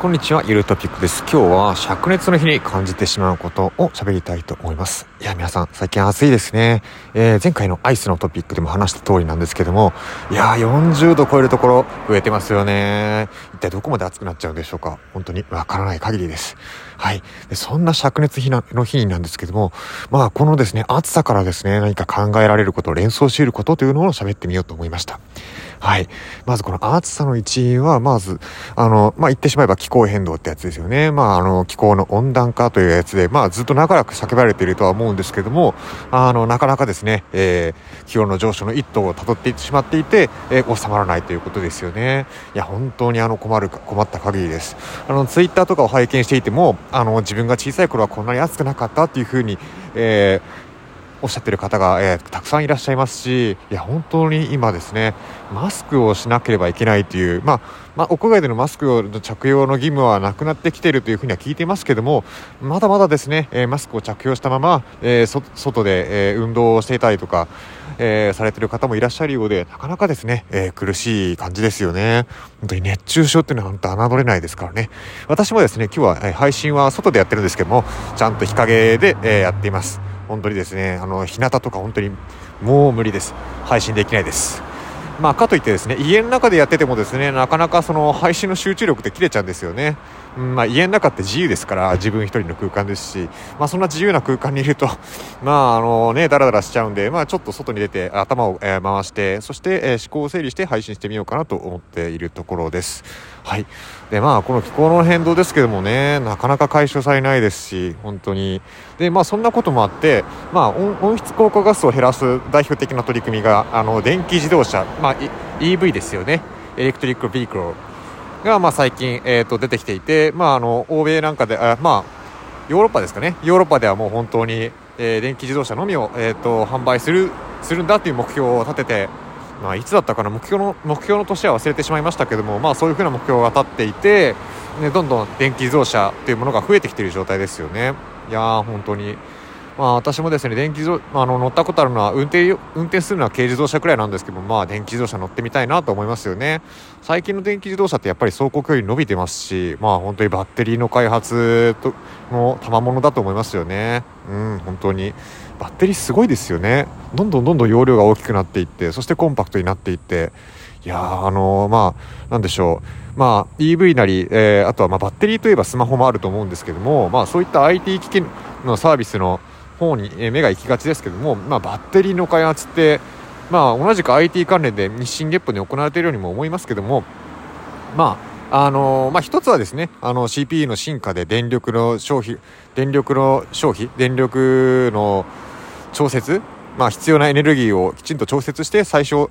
こんにちは、ゆるトピックです。今日は灼熱の日に感じてしまうことを喋りたいと思います。いや、皆さん、最近暑いですね。えー、前回のアイスのトピックでも話した通りなんですけども、いやー、40度超えるところ増えてますよね。一体どこまで暑くなっちゃうんでしょうか？本当にわからない限りです。はい。でそんな灼熱日の日なんですけども、まあ、このですね、暑さからですね、何か考えられること、連想し得ることというのを喋ってみようと思いました。はい。まずこの暑さの一因は、まず、あの、まあ、言ってしまえば気候変動ってやつですよね。まあ、あの、気候の温暖化というやつで、まあ、ずっと長らく叫ばれているとは思うんですけども、あの、なかなかですね、えー、気温の上昇の一途を辿ってしまっていて、えー、収まらないということですよね。いや、本当にあの、困る、困った限りです。あの、ツイッターとかを拝見していても、あの、自分が小さい頃はこんなに暑くなかったっていうふうに、えー、おっしゃってる方が、えー、たくさんいらっしゃいますし、いや、本当に今ですね、マスクをしなければいけないという、まあ、まあ、屋外でのマスクの着用の義務はなくなってきているというふうには聞いていますけども、まだまだですね、えー、マスクを着用したまま、えー、外で、えー、運動をしていたりとか、えー、されている方もいらっしゃるようで、なかなかですね、えー、苦しい感じですよね。本当に熱中症っていうのは本当侮れないですからね。私もですね、今日は、えー、配信は外でやってるんですけども、ちゃんと日陰で、えー、やっています。本当にですねあの日向とか本当にもう無理です。配信できないです。まあかといってですね家の中でやっててもですねなかなかその配信の集中力って切れちゃうんですよね。まあ、家の中って自由ですから自分一人の空間ですし、まあ、そんな自由な空間にいると まああのねダラダラしちゃうんで、まあ、ちょっと外に出て頭を、えー、回してそして、えー、思考を整理して配信してみようかなと思っているところです。はい。でまあこの気候の変動ですけどもねなかなか解消されないですし本当に。でまあそんなこともあってまあ温室効果ガスを減らす代表的な取り組みがあの電気自動車まあ EV ですよね。エレクトリック・ビークルが、まあ、最近、えー、と出てきていて、まあ、あの欧米なんかであ、まあ、ヨーロッパですかね。ヨーロッパではもう本当に、えー、電気自動車のみを、えーと、販売するするんだという目標を立てて、まあ、いつだったかな。目標の目標の年は忘れてしまいましたけども、まあ、そういうふうな目標が立っていて、ね、どんどん電気自動車というものが増えてきている状態ですよね。いや本当に。まあ、私もですね電気自動あの乗ったことあるのは運転運転するのは軽自動車くらいなんですけどまあ電気自動車乗ってみたいなと思いますよね。最近の電気自動車ってやっぱり走行距離伸びてますしまあ本当にバッテリーの開発との賜物だと思いますよね。うん本当に。バッテリーすごいですよね。どんどんどんどん容量が大きくなっていってそしてコンパクトになっていって。いやあのー、まあなんでしょう。まあ EV なり、えー、あとはまあバッテリーといえばスマホもあると思うんですけどもまあそういった IT 機器のサービスの方に目が行きがちですけども、まあ、バッテリーの開発って、まあ、同じく IT 関連で日進月歩で行われているようにも思いますけども、まああのまあ、一つはですねあの CPU の進化で電力の消費電力の消費電力の調節、まあ、必要なエネルギーをきちんと調節して最初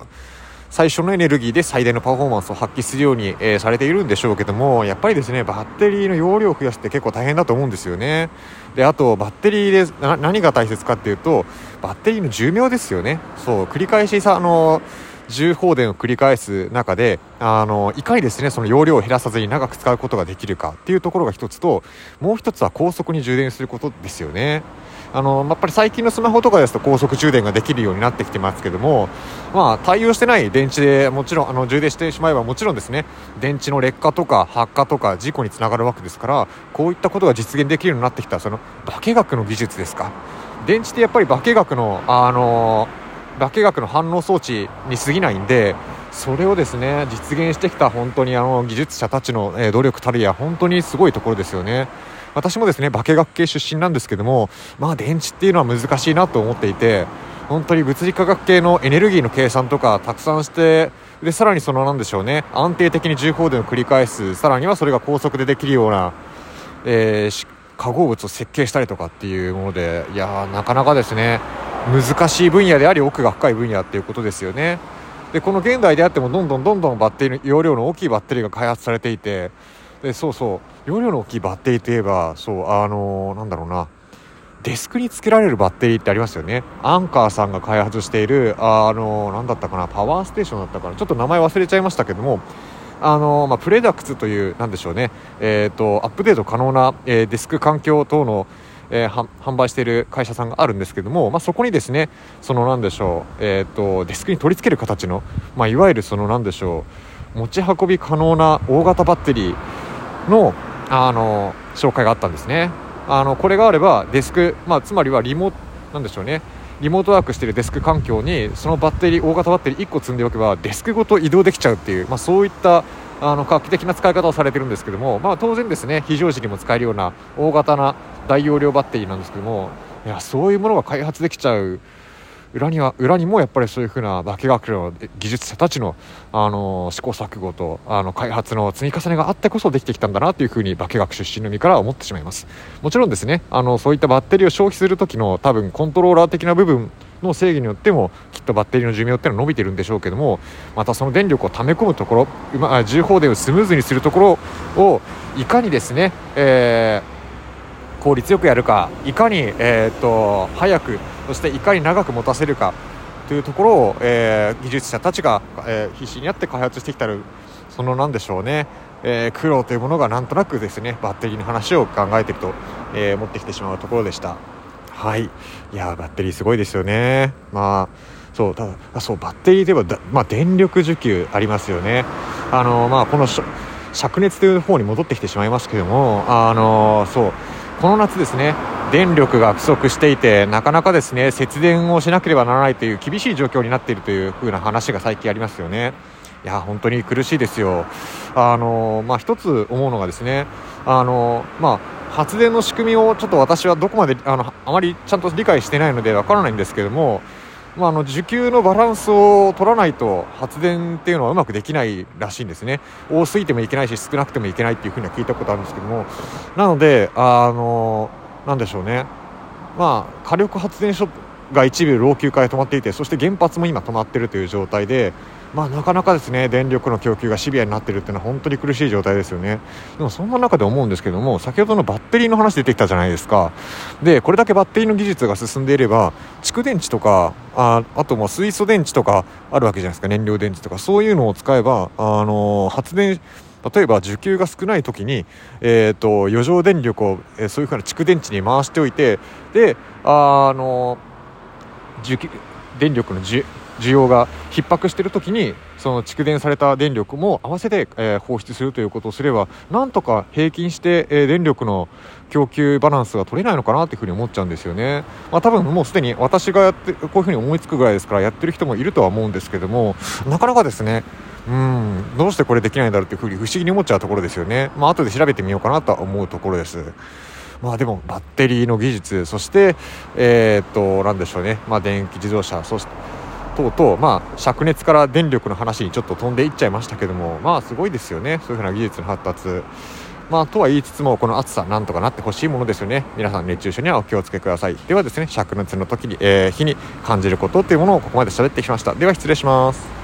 最初のエネルギーで最大のパフォーマンスを発揮するように、えー、されているんでしょうけどもやっぱりですねバッテリーの容量を増やすって結構大変だと思うんですよね。であとバッテリーで何が大切かっていうとバッテリーの寿命ですよね。そう繰り返しさあの重放電を繰り返す中であのいかにですねその容量を減らさずに長く使うことができるかっていうところが一つともう一つは高速に充電することですよね。あのやっぱり最近のスマホとかですと高速充電ができるようになってきてますけども、まあ、対応してない電池でもちろんあの充電してしまえばもちろんですね電池の劣化とか発火とか事故につながるわけですからこういったことが実現できるようになってきたその化学の技術ですか電池ってやっぱり化学のあの化学の反応装置に過ぎないんでそれをですね実現してきた本当にあの技術者たちの努力たるや本当にすごいところですよね。私もですね化学系出身なんですけどもまあ電池っていうのは難しいなと思っていて本当に物理化学系のエネルギーの計算とかたくさんしてでさらにそのなんでしょうね安定的に重放電を繰り返すさらにはそれが高速でできるような、えー、化合物を設計したりとかっていうものでいやなかなかですね難しい分野であり奥が深い分野っていうことですよね。でこの現代であってもどんどんどんどんバッテリー容量の大きいバッテリーが開発されていてでそうそう。容量の大きいバッテリーといえばそうあのー、なんだろうな。デスクにつけられるバッテリーってありますよね。アンカーさんが開発しているあの何だったかなパワーステーションだったかな。ちょっと名前忘れちゃいましたけどもあのまあ、プレダクツというなんでしょうね、えーと、アップデート可能な、えー、デスク環境等の、えー、販売している会社さんがあるんですけども、まあ、そこにですねそのなんでしょう、えーと、デスクに取り付ける形の、まあ、いわゆるそのなんでしょう持ち運び可能な大型バッテリーのあの紹介があったんですね。あのこれがあればデスク、まあ、つまりはリモなんでしょうね。リモートワークしているデスク環境にそのバッテリー大型バッテリー1個積んでおけばデスクごと移動できちゃうっていう、まあ、そういったあの画期的な使い方をされてるんですけども、まあ、当然ですね非常時にも使えるような大型な大容量バッテリーなんですけどもいやそういうものが開発できちゃう裏には裏にもやっぱりそういうふうな化学の技術者たちのあの試行錯誤とあの開発の積み重ねがあってこそできてきたんだなというふうに化学出身の身から思ってしまいます。もちろんですねあのそういったバッテリーを消費する時の多分コントローラー的な部分の制御によってもきっとバッテリーの寿命っていうのは伸びてるんでしょうけどもまたその電力を溜め込むところ、ま、重放電をスムーズにするところをいかにですね、えー、効率よくやるかいかに、えーと早くそしていかに長く持たせるかというところを、えー、技術者たちが、えー、必死になって開発してきたるそのなんでしょうね、えー、苦労というものがなんとなくですねバッテリーの話を考えていくと、え持ってきてしまうところでした。はい。いやバッテリーすごいですよね。まあそうただそうバッテリーではまあ、電力需給ありますよね。あのまあこの灼熱という方に戻ってきてしまいますけどもあのそうこの夏ですね電力が不足していてなかなかですね節電をしなければならないという厳しい状況になっているという風な話が最近ありますよね。いや本当に苦しいですよ。あのまあ、一つ思うのがですねあの、まあ、発電の仕組みをちょっと私はどこまであのあまりちゃんと理解してないのでわからないんですけどもまあ、あの需給のバランスを取らないと発電っていうのはうまくできないらしいんですね多すぎてもいけないし少なくてもいけないっていうふうには聞いたことあるんですけどもなのであのなんでしょうね。まあ火力発電所が一部老朽化で止まっていてそして原発も今止まっているという状態でまあ、なかなかですね電力の供給がシビアになっているというのは本当に苦しい状態ですよね。でもそんな中で思うんですけども先ほどのバッテリーの話出てきたじゃないですか。でこれだけバッテリーの技術が進んでいれば蓄電池とかああとも水素電池とかあるわけじゃないですか。燃料電池とか。そういうのを使えばあの発電例えば需給が少ない時に、えーと、余剰電力を、えー、そういうふうな蓄電池に回しておいてであの電力の需要が逼迫している時にその蓄電された電力も合わせて、えー、放出するということをすればなんとか平均して、えー、電力の供給バランスが取れないのかなというふうに思っちゃうんですよね、まあ、多分もうすでに私がやってこういうふうに思いつくぐらいですからやってる人もいるとは思うんですけどもなかなかですねうんどうしてこれできないんだろうっていうふうに不思議に思っちゃうところですよねまあ後で調べてみようかなとは思うところですまあでもバッテリーの技術そしてえー、っと何でしょうねまあ電気自動車そして等々、まあ、灼熱から電力の話にちょっと飛んでいっちゃいましたけども、まあ、すごいですよね、そういうふうな技術の発達。まあ、とは言いつつも、この暑さ、なんとかなってほしいものですよね。皆さん、熱中症にはお気をつけください。ではですね、灼熱の時に、えー、日に感じることっていうものをここまで喋ってきました。では、失礼します。